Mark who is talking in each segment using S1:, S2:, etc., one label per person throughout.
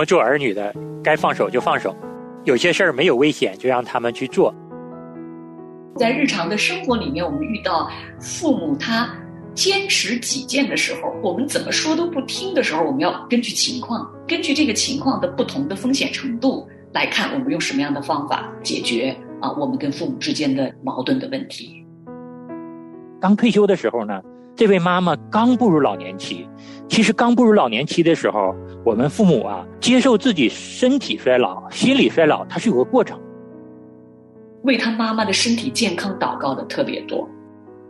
S1: 们做儿女的，该放手就放手，有些事儿没有危险就让他们去做。
S2: 在日常的生活里面，我们遇到父母他坚持己见的时候，我们怎么说都不听的时候，我们要根据情况，根据这个情况的不同的风险程度来看，我们用什么样的方法解决啊我们跟父母之间的矛盾的问题。
S1: 刚退休的时候呢，这位妈妈刚步入老年期。其实刚步入老年期的时候，我们父母啊，接受自己身体衰老、心理衰老，它是有个过程。
S2: 为他妈妈的身体健康祷告的特别多，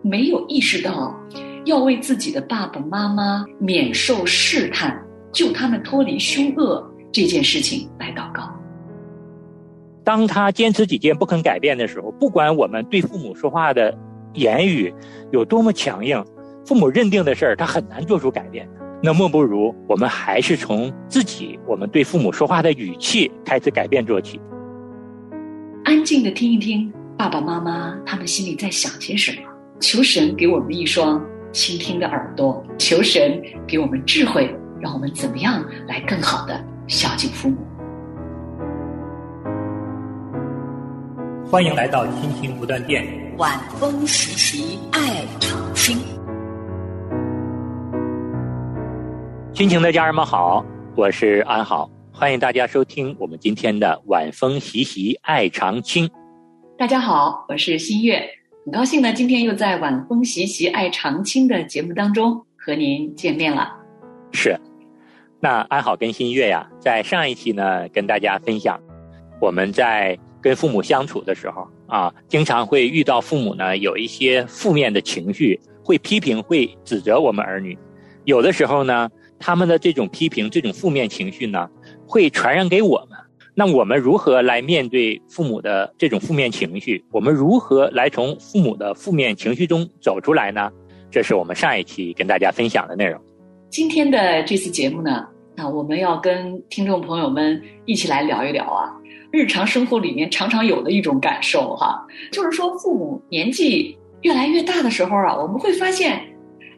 S2: 没有意识到要为自己的爸爸妈妈免受试探、救他们脱离凶恶这件事情来祷告。
S1: 当他坚持己见、不肯改变的时候，不管我们对父母说话的言语有多么强硬，父母认定的事儿，他很难做出改变。那莫不如我们还是从自己，我们对父母说话的语气开始改变做起。
S2: 安静的听一听爸爸妈妈他们心里在想些什么，求神给我们一双倾听的耳朵，求神给我们智慧，让我们怎么样来更好的孝敬父母。
S1: 欢迎来到亲情不断电，
S2: 晚风习习，爱长青。
S1: 亲情的家人们好，我是安好，欢迎大家收听我们今天的晚风习习爱长青。
S2: 大家好，我是新月，很高兴呢，今天又在晚风习习爱长青的节目当中和您见面了。
S1: 是，那安好跟新月呀，在上一期呢跟大家分享，我们在跟父母相处的时候啊，经常会遇到父母呢有一些负面的情绪，会批评、会指责我们儿女，有的时候呢。他们的这种批评、这种负面情绪呢，会传染给我们。那我们如何来面对父母的这种负面情绪？我们如何来从父母的负面情绪中走出来呢？这是我们上一期跟大家分享的内容。
S2: 今天的这次节目呢，那我们要跟听众朋友们一起来聊一聊啊，日常生活里面常常有的一种感受哈，就是说父母年纪越来越大的时候啊，我们会发现。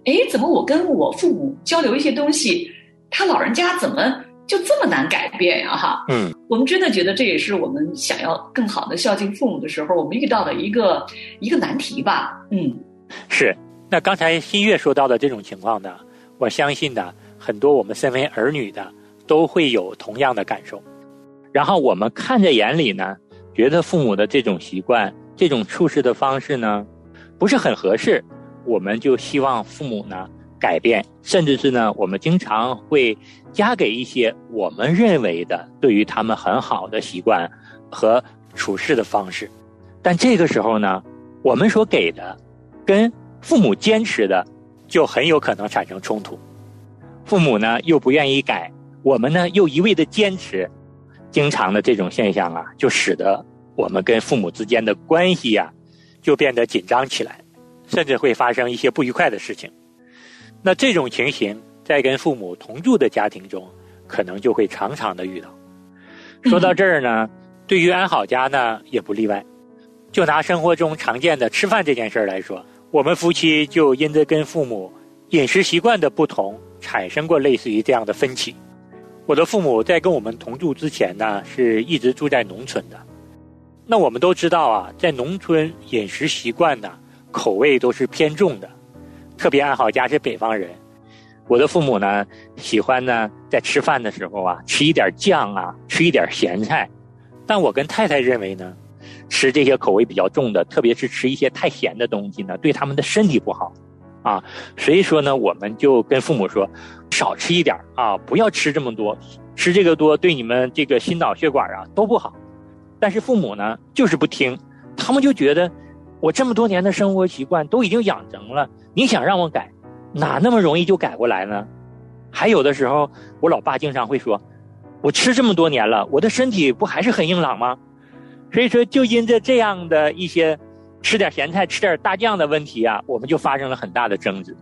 S2: 哎，怎么我跟我父母交流一些东西，他老人家怎么就这么难改变呀？哈，
S1: 嗯，
S2: 我们真的觉得这也是我们想要更好的孝敬父母的时候，我们遇到的一个一个难题吧。嗯，
S1: 是。那刚才新月说到的这种情况呢，我相信呢，很多我们身为儿女的都会有同样的感受。然后我们看在眼里呢，觉得父母的这种习惯、这种处事的方式呢，不是很合适。我们就希望父母呢改变，甚至是呢，我们经常会加给一些我们认为的对于他们很好的习惯和处事的方式。但这个时候呢，我们所给的跟父母坚持的就很有可能产生冲突。父母呢又不愿意改，我们呢又一味的坚持，经常的这种现象啊，就使得我们跟父母之间的关系呀就变得紧张起来。甚至会发生一些不愉快的事情，那这种情形在跟父母同住的家庭中，可能就会常常的遇到。说到这儿呢，对于安好家呢也不例外。就拿生活中常见的吃饭这件事儿来说，我们夫妻就因着跟父母饮食习惯的不同，产生过类似于这样的分歧。我的父母在跟我们同住之前呢，是一直住在农村的。那我们都知道啊，在农村饮食习惯呢。口味都是偏重的，特别爱好家是北方人。我的父母呢，喜欢呢在吃饭的时候啊，吃一点酱啊，吃一点咸菜。但我跟太太认为呢，吃这些口味比较重的，特别是吃一些太咸的东西呢，对他们的身体不好啊。所以说呢，我们就跟父母说，少吃一点啊，不要吃这么多，吃这个多对你们这个心脑血管啊都不好。但是父母呢，就是不听，他们就觉得。我这么多年的生活习惯都已经养成了，你想让我改，哪那么容易就改过来呢？还有的时候，我老爸经常会说：“我吃这么多年了，我的身体不还是很硬朗吗？”所以说，就因着这样的一些吃点咸菜、吃点大酱的问题啊，我们就发生了很大的争执，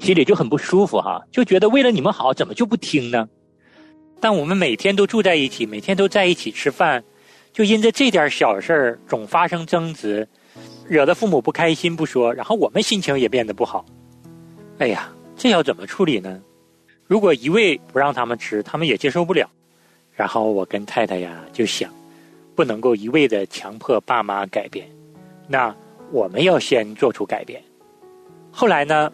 S1: 心里就很不舒服哈，就觉得为了你们好，怎么就不听呢？但我们每天都住在一起，每天都在一起吃饭，就因着这点小事儿总发生争执。惹得父母不开心不说，然后我们心情也变得不好。哎呀，这要怎么处理呢？如果一味不让他们吃，他们也接受不了；然后我跟太太呀就想，不能够一味的强迫爸妈改变，那我们要先做出改变。后来呢，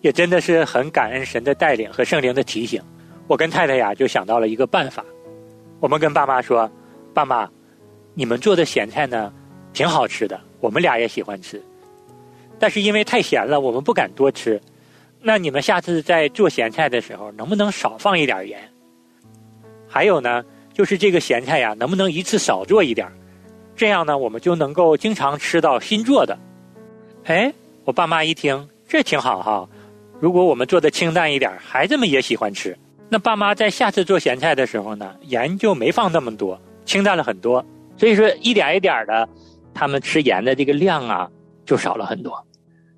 S1: 也真的是很感恩神的带领和圣灵的提醒，我跟太太呀就想到了一个办法，我们跟爸妈说：“爸妈，你们做的咸菜呢，挺好吃的，我们俩也喜欢吃，但是因为太咸了，我们不敢多吃。那你们下次在做咸菜的时候，能不能少放一点盐？还有呢，就是这个咸菜呀，能不能一次少做一点？这样呢，我们就能够经常吃到新做的。”哎。我爸妈一听，这挺好哈。如果我们做的清淡一点，孩子们也喜欢吃。那爸妈在下次做咸菜的时候呢，盐就没放那么多，清淡了很多。所以说，一点一点的，他们吃盐的这个量啊，就少了很多。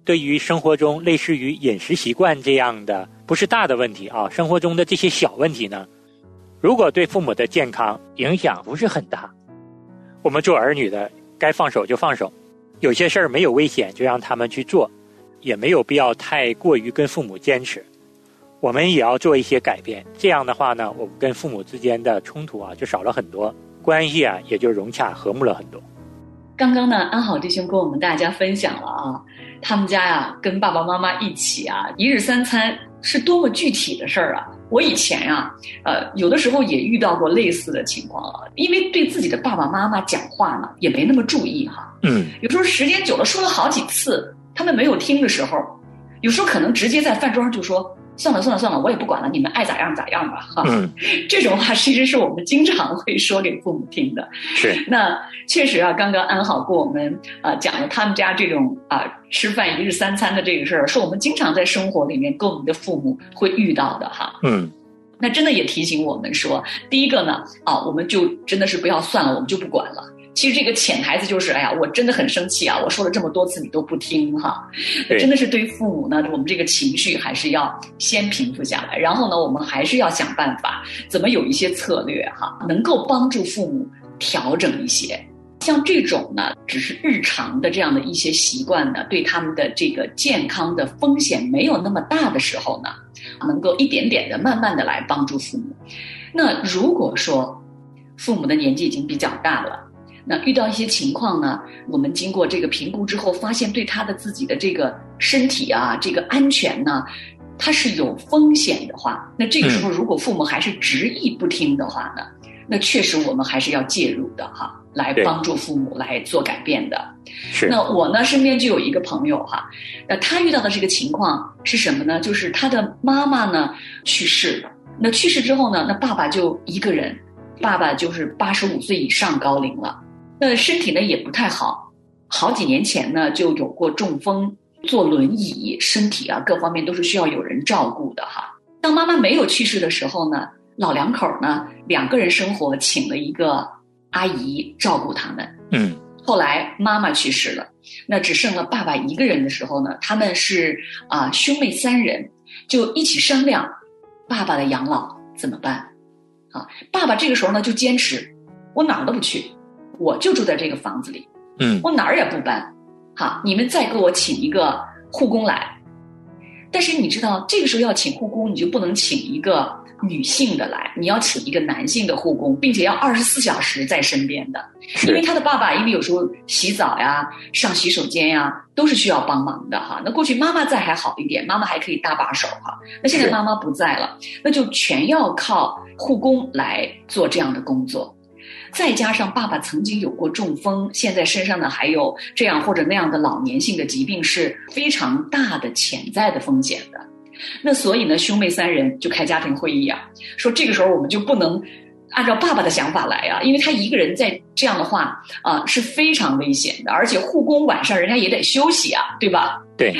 S1: 对于生活中类似于饮食习惯这样的不是大的问题啊，生活中的这些小问题呢，如果对父母的健康影响不是很大，我们做儿女的该放手就放手。有些事儿没有危险，就让他们去做，也没有必要太过于跟父母坚持。我们也要做一些改变，这样的话呢，我们跟父母之间的冲突啊就少了很多，关系啊也就融洽和睦了很多。
S2: 刚刚呢，安好弟兄跟我们大家分享了啊，他们家呀跟爸爸妈妈一起啊，一日三餐是多么具体的事儿啊。我以前呀，呃，有的时候也遇到过类似的情况啊，因为对自己的爸爸妈妈讲话呢，也没那么注意哈。
S1: 嗯。
S2: 有时候时间久了，说了好几次，他们没有听的时候，有时候可能直接在饭桌上就说：“算了算了算了，我也不管了，你们爱咋样咋样吧。”哈。
S1: 嗯。
S2: 这种话其实是我们经常会说给父母听的。
S1: 是。
S2: 那确实啊，刚刚安好跟我们啊讲了他们家这种啊吃饭一日三餐的这个事儿，是我们经常在生活里面跟我们的父母会遇到的哈。
S1: 嗯。
S2: 那真的也提醒我们说，第一个呢，啊，我们就真的是不要算了，我们就不管了。其实这个潜台词就是，哎呀，我真的很生气啊！我说了这么多次，你都不听哈。真的是对父母呢，我们这个情绪还是要先平复下来，然后呢，我们还是要想办法，怎么有一些策略哈，能够帮助父母调整一些。像这种呢，只是日常的这样的一些习惯呢，对他们的这个健康的风险没有那么大的时候呢。能够一点点的、慢慢的来帮助父母。那如果说父母的年纪已经比较大了，那遇到一些情况呢，我们经过这个评估之后，发现对他的自己的这个身体啊、这个安全呢，他是有风险的话，那这个时候如果父母还是执意不听的话呢，那确实我们还是要介入的哈。来帮助父母来做改变的，
S1: 是。
S2: 那我呢，身边就有一个朋友哈，那他遇到的这个情况是什么呢？就是他的妈妈呢去世了。那去世之后呢，那爸爸就一个人，爸爸就是八十五岁以上高龄了，那身体呢也不太好，好几年前呢就有过中风，坐轮椅，身体啊各方面都是需要有人照顾的哈。当妈妈没有去世的时候呢，老两口呢两个人生活，请了一个。阿姨照顾他们，
S1: 嗯，
S2: 后来妈妈去世了，那只剩了爸爸一个人的时候呢，他们是啊兄妹三人，就一起商量爸爸的养老怎么办，啊，爸爸这个时候呢就坚持，我哪儿都不去，我就住在这个房子里，
S1: 嗯，
S2: 我哪儿也不搬，好，你们再给我请一个护工来，但是你知道这个时候要请护工，你就不能请一个。女性的来，你要请一个男性的护工，并且要二十四小时在身边的，因为他的爸爸，因为有时候洗澡呀、上洗手间呀，都是需要帮忙的哈。那过去妈妈在还好一点，妈妈还可以搭把手哈。那现在妈妈不在了，那就全要靠护工来做这样的工作。再加上爸爸曾经有过中风，现在身上呢还有这样或者那样的老年性的疾病，是非常大的潜在的风险的。那所以呢，兄妹三人就开家庭会议啊，说这个时候我们就不能按照爸爸的想法来啊，因为他一个人在这样的话啊是非常危险的，而且护工晚上人家也得休息啊，对吧？
S1: 对。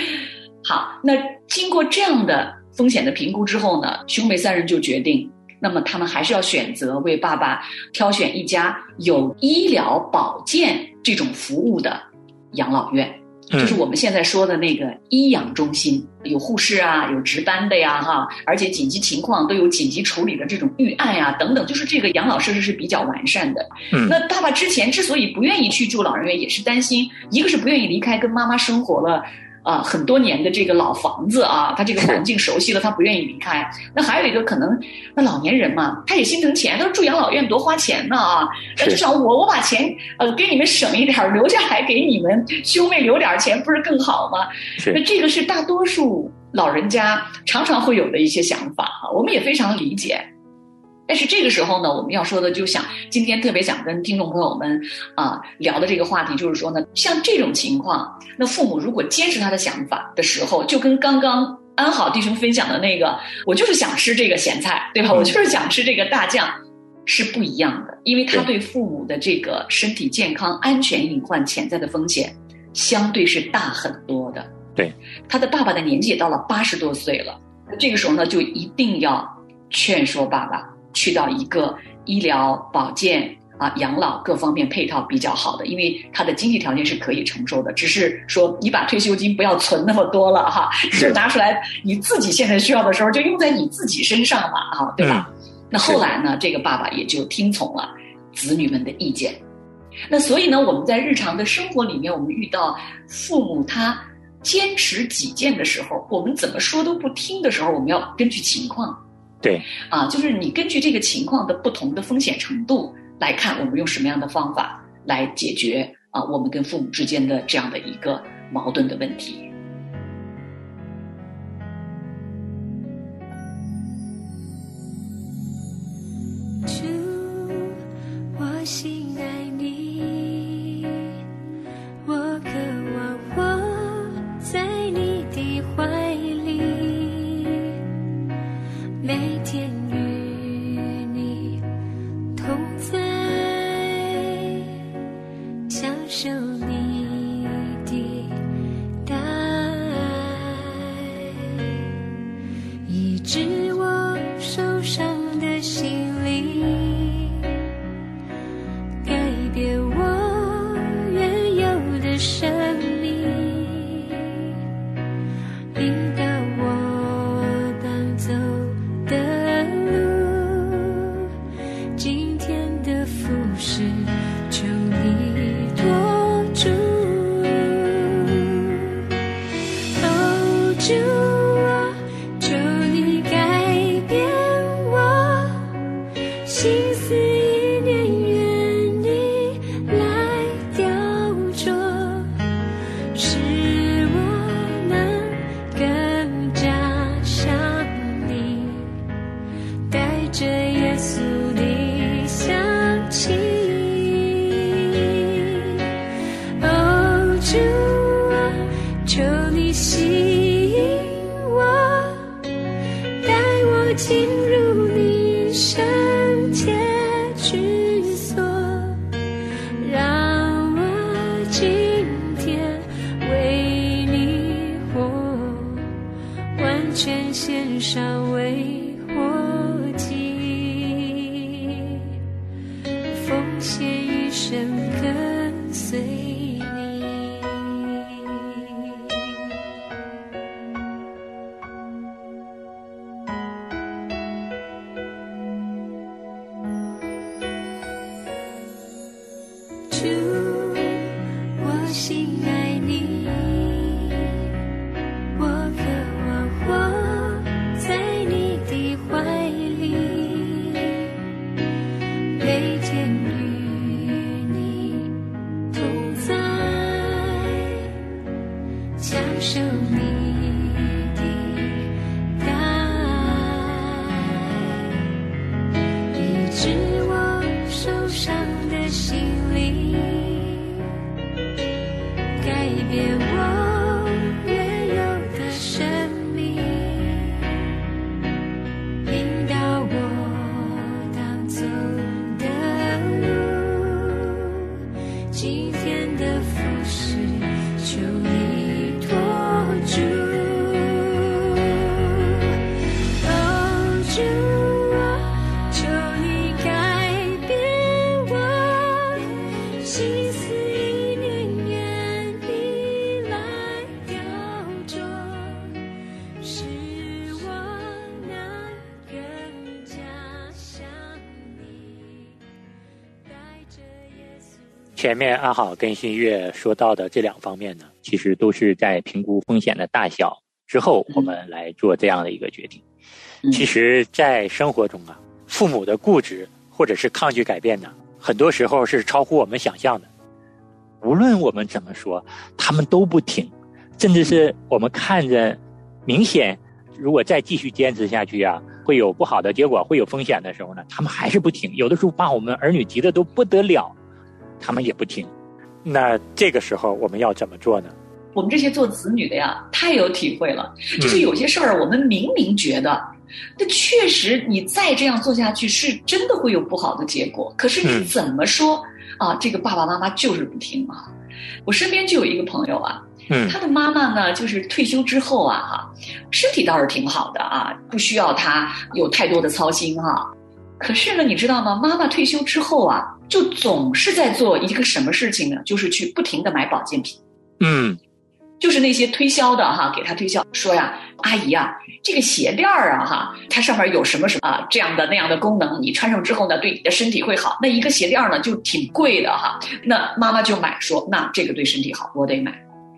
S2: 好，那经过这样的风险的评估之后呢，兄妹三人就决定，那么他们还是要选择为爸爸挑选一家有医疗保健这种服务的养老院。就是我们现在说的那个医养中心，有护士啊，有值班的呀，哈，而且紧急情况都有紧急处理的这种预案呀，等等，就是这个养老设施是比较完善的。
S1: 嗯，
S2: 那爸爸之前之所以不愿意去住老人院，也是担心，一个是不愿意离开跟妈妈生活了
S3: 啊，很多年的这个老房子啊，他这个环境熟悉了，他不愿意离开。那还有一个可能，那老年人嘛，他也心疼钱，他说住养老院多花钱呢啊，那至少我我把钱呃给你们省一点，留下来给你们兄妹留点钱，不是更好吗？那这个是大多数老人家常常会有的一些想法哈，我们也非常理解。但是这个时候呢，我们要说的就想今天特别想跟听众朋友们啊聊的这个话题，就是说呢，像这种情况，那父母如果坚持他的想法的时候，就跟刚刚安好弟兄分享的那个，我就是想吃这个咸菜，对吧？我就是想吃这个大酱，是不一样的，因为他对父母的这个身体健康、安全隐患潜在的风险，相对是大很多的。
S1: 对，
S3: 他的爸爸的年纪也到了八十多岁了，这个时候呢，就一定要劝说爸爸。去到一个医疗保健啊、养老各方面配套比较好的，因为他的经济条件是可以承受的。只是说你把退休金不要存那么多了哈，就拿出来你自己现在需要的时候就用在你自己身上嘛，哈，对吧？那后来呢，这个爸爸也就听从了子女们的意见。那所以呢，我们在日常的生活里面，我们遇到父母他坚持己见的时候，我们怎么说都不听的时候，我们要根据情况。
S1: 对，
S3: 啊，就是你根据这个情况的不同的风险程度来看，我们用什么样的方法来解决啊，我们跟父母之间的这样的一个矛盾的问题。守你。Jesus.
S1: 前面阿好跟新月说到的这两方面呢，其其实都是在评估风险的大小之后，我们来做这样的一个决定。其实，在生活中啊，父母的固执或者是抗拒改变呢，很多时候是超乎我们想象的。无论我们怎么说，他们都不听，甚至是我们看着明显，如果再继续坚持下去啊，会有不好的结果，会有风险的时候呢，他们还是不听。有的时候把我们儿女急得都不得了，他们也不听。那这个时候我们要怎么做呢？
S2: 我们这些做子女的呀，太有体会了。就是有些事儿，我们明明觉得，那确实你再这样做下去，是真的会有不好的结果。可是你怎么说？啊，这个爸爸妈妈就是不听啊！我身边就有一个朋友啊，嗯，他的妈妈呢，就是退休之后啊，哈，身体倒是挺好的啊，不需要他有太多的操心哈。可是呢，你知道吗？妈妈退休之后啊，就总是在做一个什么事情呢？就是去不停的买保健品，
S1: 嗯。
S2: 就是那些推销的哈，给他推销说呀，阿姨啊，这个鞋垫儿啊哈，它上面有什么什么啊这样的那样的功能，你穿上之后呢，对你的身体会好。那一个鞋垫儿呢就挺贵的哈，那妈妈就买说，那这个对身体好，我得买。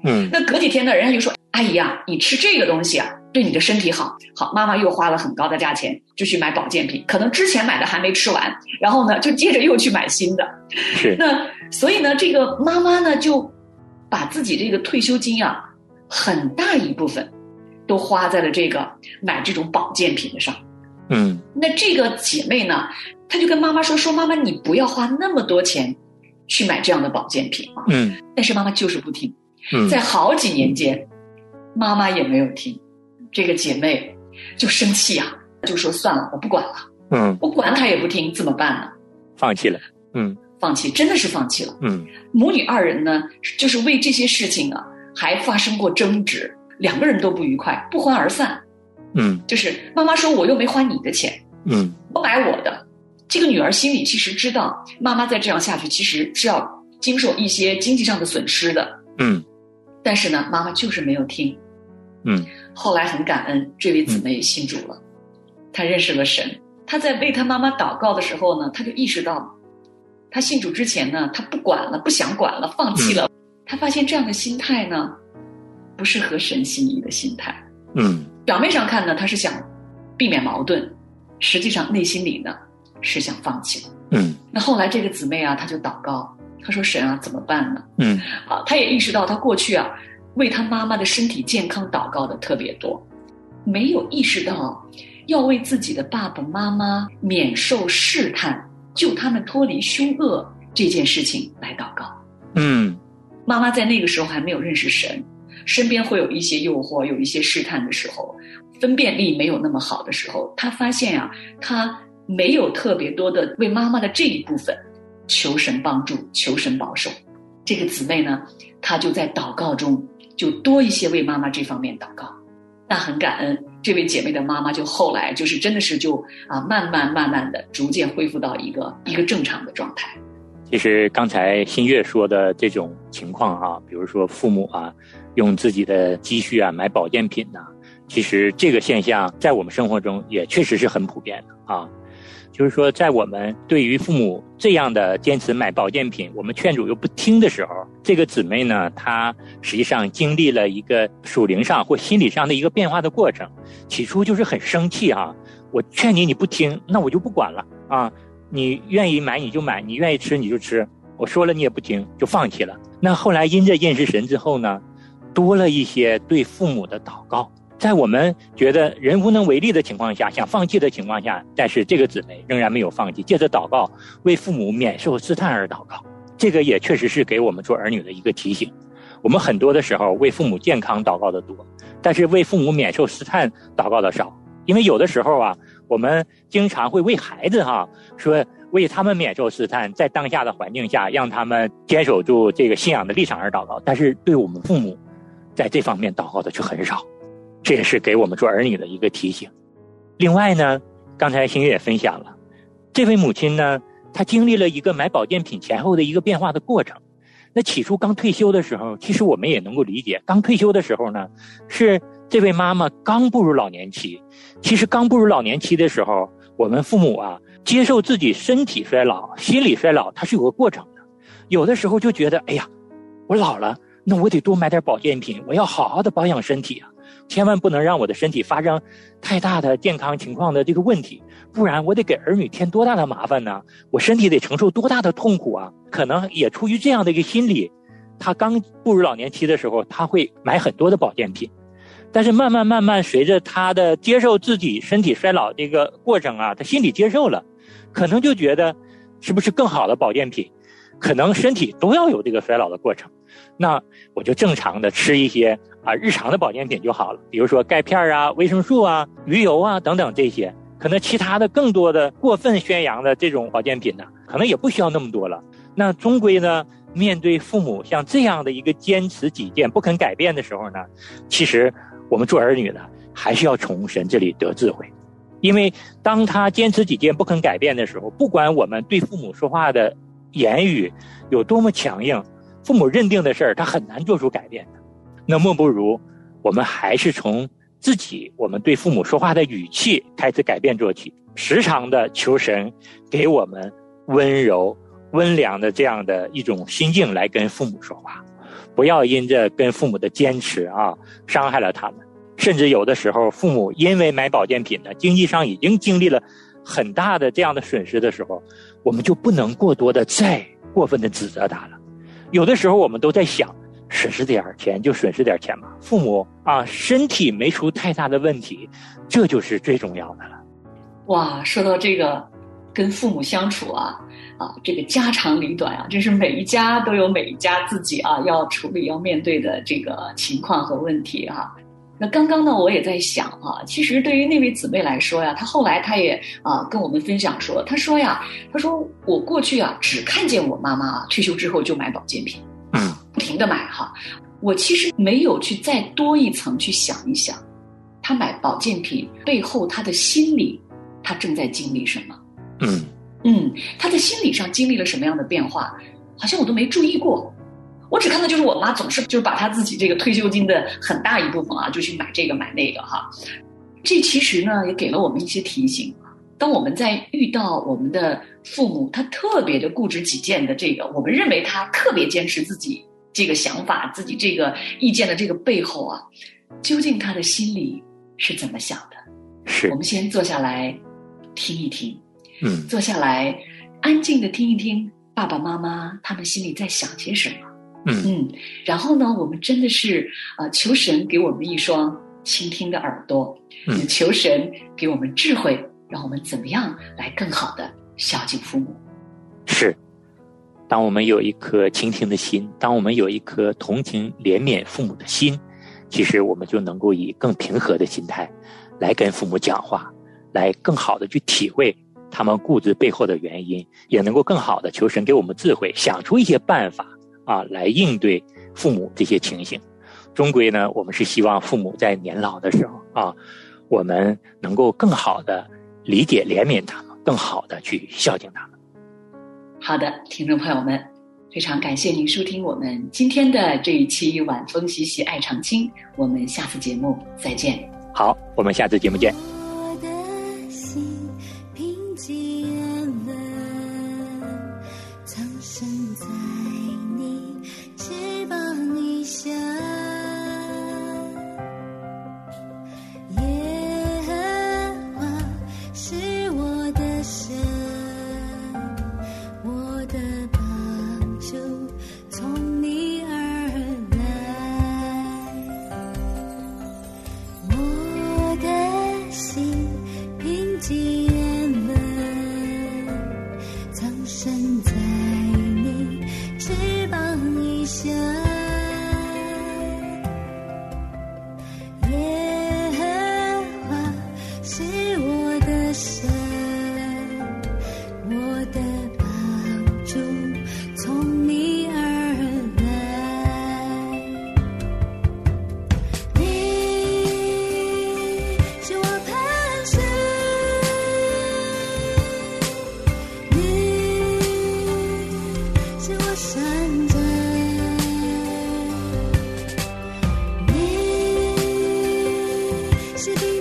S1: 嗯，
S2: 那隔几天呢，人家就说，阿姨啊，你吃这个东西啊，对你的身体好。好，妈妈又花了很高的价钱就去买保健品，可能之前买的还没吃完，然后呢就接着又去买新的。
S1: 是。
S2: 那所以呢，这个妈妈呢就。把自己这个退休金啊，很大一部分都花在了这个买这种保健品的上。
S1: 嗯，
S2: 那这个姐妹呢，她就跟妈妈说：“说妈妈，你不要花那么多钱去买这样的保健品啊。”
S1: 嗯，
S2: 但是妈妈就是不听。
S1: 嗯，
S2: 在好几年间，妈妈也没有听，这个姐妹就生气啊，就说：“算了，我不管了。”
S1: 嗯，
S2: 我管她也不听，怎么办呢？
S1: 放弃了。嗯。
S2: 放弃真的是放弃了。
S1: 嗯，
S2: 母女二人呢，就是为这些事情啊，还发生过争执，两个人都不愉快，不欢而散。
S1: 嗯，
S2: 就是妈妈说我又没花你的钱，
S1: 嗯，
S2: 我买我的。这个女儿心里其实知道，妈妈再这样下去，其实是要经受一些经济上的损失的。
S1: 嗯，
S2: 但是呢，妈妈就是没有听。
S1: 嗯，
S2: 后来很感恩，这位姊妹信主了，她认识了神。她在为她妈妈祷告的时候呢，她就意识到。她信主之前呢，她不管了，不想管了，放弃了。她发现这样的心态呢，不是合神心意的心态。
S1: 嗯，
S2: 表面上看呢，她是想避免矛盾，实际上内心里呢是想放弃。
S1: 嗯，
S2: 那后来这个姊妹啊，她就祷告，她说：“神啊，怎么办呢？”
S1: 嗯，
S2: 啊，她也意识到，她过去啊为他妈妈的身体健康祷告的特别多，没有意识到要为自己的爸爸妈妈免受试探。救他们脱离凶恶这件事情来祷告。
S1: 嗯，
S2: 妈妈在那个时候还没有认识神，身边会有一些诱惑，有一些试探的时候，分辨力没有那么好的时候，她发现啊，她没有特别多的为妈妈的这一部分求神帮助、求神保守。这个姊妹呢，她就在祷告中就多一些为妈妈这方面祷告。那很感恩，这位姐妹的妈妈就后来就是真的是就啊，慢慢慢慢的逐渐恢复到一个一个正常的状态。
S1: 其实刚才新月说的这种情况啊，比如说父母啊，用自己的积蓄啊买保健品呐，其实这个现象在我们生活中也确实是很普遍的啊。就是说，在我们对于父母这样的坚持买保健品，我们劝阻又不听的时候，这个姊妹呢，她实际上经历了一个属灵上或心理上的一个变化的过程。起初就是很生气哈，我劝你你不听，那我就不管了啊！你愿意买你就买，你愿意吃你就吃，我说了你也不听，就放弃了。那后来因着认识神之后呢，多了一些对父母的祷告。在我们觉得人无能为力的情况下，想放弃的情况下，但是这个姊妹仍然没有放弃，借着祷告为父母免受试探而祷告。这个也确实是给我们做儿女的一个提醒。我们很多的时候为父母健康祷告的多，但是为父母免受试探祷告的少。因为有的时候啊，我们经常会为孩子哈说为他们免受试探，在当下的环境下让他们坚守住这个信仰的立场而祷告，但是对我们父母在这方面祷告的却很少。这也是给我们做儿女的一个提醒。另外呢，刚才星月也分享了，这位母亲呢，她经历了一个买保健品前后的一个变化的过程。那起初刚退休的时候，其实我们也能够理解，刚退休的时候呢，是这位妈妈刚步入老年期。其实刚步入老年期的时候，我们父母啊，接受自己身体衰老、心理衰老，它是有个过程的。有的时候就觉得，哎呀，我老了，那我得多买点保健品，我要好好的保养身体啊，千万不能让我的身体发生太大的健康情况的这个问题，不然我得给儿女添多大的麻烦呢？我身体得承受多大的痛苦啊？可能也出于这样的一个心理，他刚步入老年期的时候，他会买很多的保健品，但是慢慢慢慢随着他的接受自己身体衰老这个过程啊，他心里接受了，可能就觉得是不是更好的保健品？可能身体都要有这个衰老的过程，那我就正常的吃一些啊日常的保健品就好了，比如说钙片啊、维生素啊、鱼油啊等等这些。可能其他的更多的过分宣扬的这种保健品呢，可能也不需要那么多了。那终归呢，面对父母像这样的一个坚持己见、不肯改变的时候呢，其实我们做儿女的还是要从神这里得智慧，因为当他坚持己见、不肯改变的时候，不管我们对父母说话的。言语有多么强硬，父母认定的事儿，他很难做出改变的。那莫不如我们还是从自己，我们对父母说话的语气开始改变做起，时常的求神给我们温柔、温良的这样的一种心境来跟父母说话，不要因着跟父母的坚持啊，伤害了他们。甚至有的时候，父母因为买保健品呢，经济上已经经历了很大的这样的损失的时候。我们就不能过多的再过分的指责他了。有的时候我们都在想，损失点钱就损失点钱嘛。父母啊，身体没出太大的问题，这就是最重要的了。
S2: 哇，说到这个，跟父母相处啊，啊，这个家长里短啊，真是每一家都有每一家自己啊要处理、要面对的这个情况和问题啊。那刚刚呢，我也在想啊，其实对于那位姊妹来说呀，她后来她也啊跟我们分享说，她说呀，她说我过去啊只看见我妈妈啊退休之后就买保健品，
S1: 嗯，
S2: 不停的买哈，我其实没有去再多一层去想一想，她买保健品背后她的心理，她正在经历什么？
S1: 嗯
S2: 嗯，她在心理上经历了什么样的变化？好像我都没注意过。我只看到就是我妈总是就是把她自己这个退休金的很大一部分啊，就去买这个买那个哈。这其实呢也给了我们一些提醒。当我们在遇到我们的父母，他特别的固执己见的这个，我们认为他特别坚持自己这个想法、自己这个意见的这个背后啊，究竟他的心里是怎么想的？
S1: 是
S2: 我们先坐下来听一听，
S1: 嗯，
S2: 坐下来安静的听一听爸爸妈妈他们心里在想些什么。
S1: 嗯嗯，
S2: 然后呢，我们真的是啊，求神给我们一双倾听的耳朵，
S1: 嗯，
S2: 求神给我们智慧，让我们怎么样来更好的孝敬父母。
S1: 是，当我们有一颗倾听的心，当我们有一颗同情怜悯父母的心，其实我们就能够以更平和的心态来跟父母讲话，来更好的去体会他们固执背后的原因，也能够更好的求神给我们智慧，想出一些办法。啊，来应对父母这些情形，终归呢，我们是希望父母在年老的时候啊，我们能够更好的理解、怜悯他们，更好的去孝敬他们。
S2: 好的，听众朋友们，非常感谢您收听我们今天的这一期《晚风习习爱长青》，我们下次节目再见。
S1: 好，我们下次节目见。
S4: should be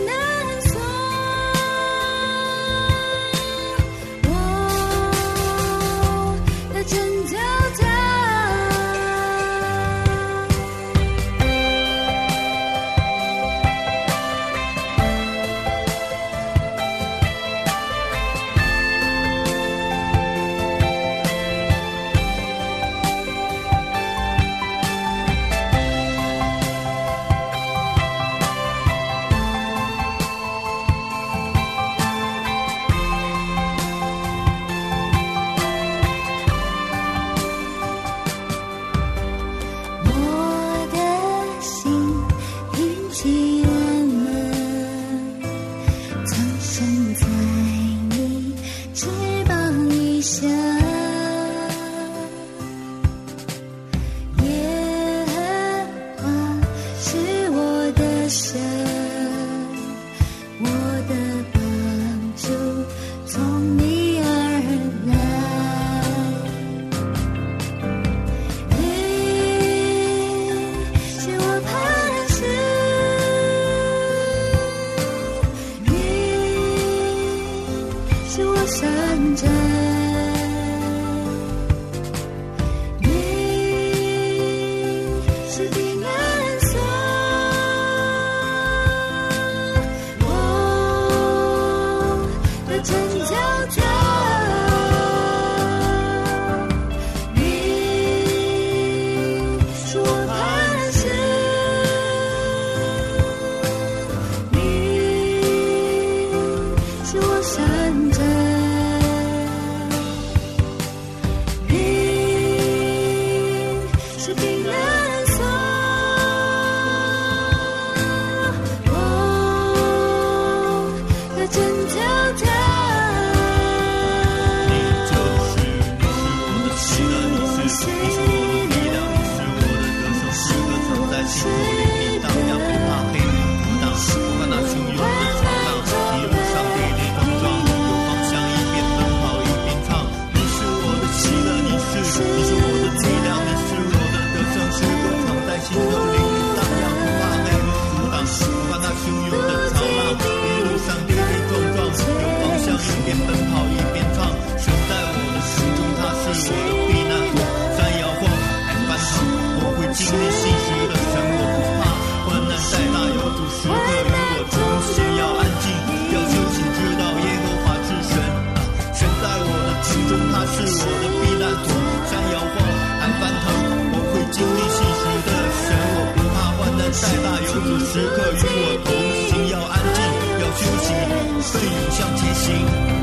S4: 奋勇向前行。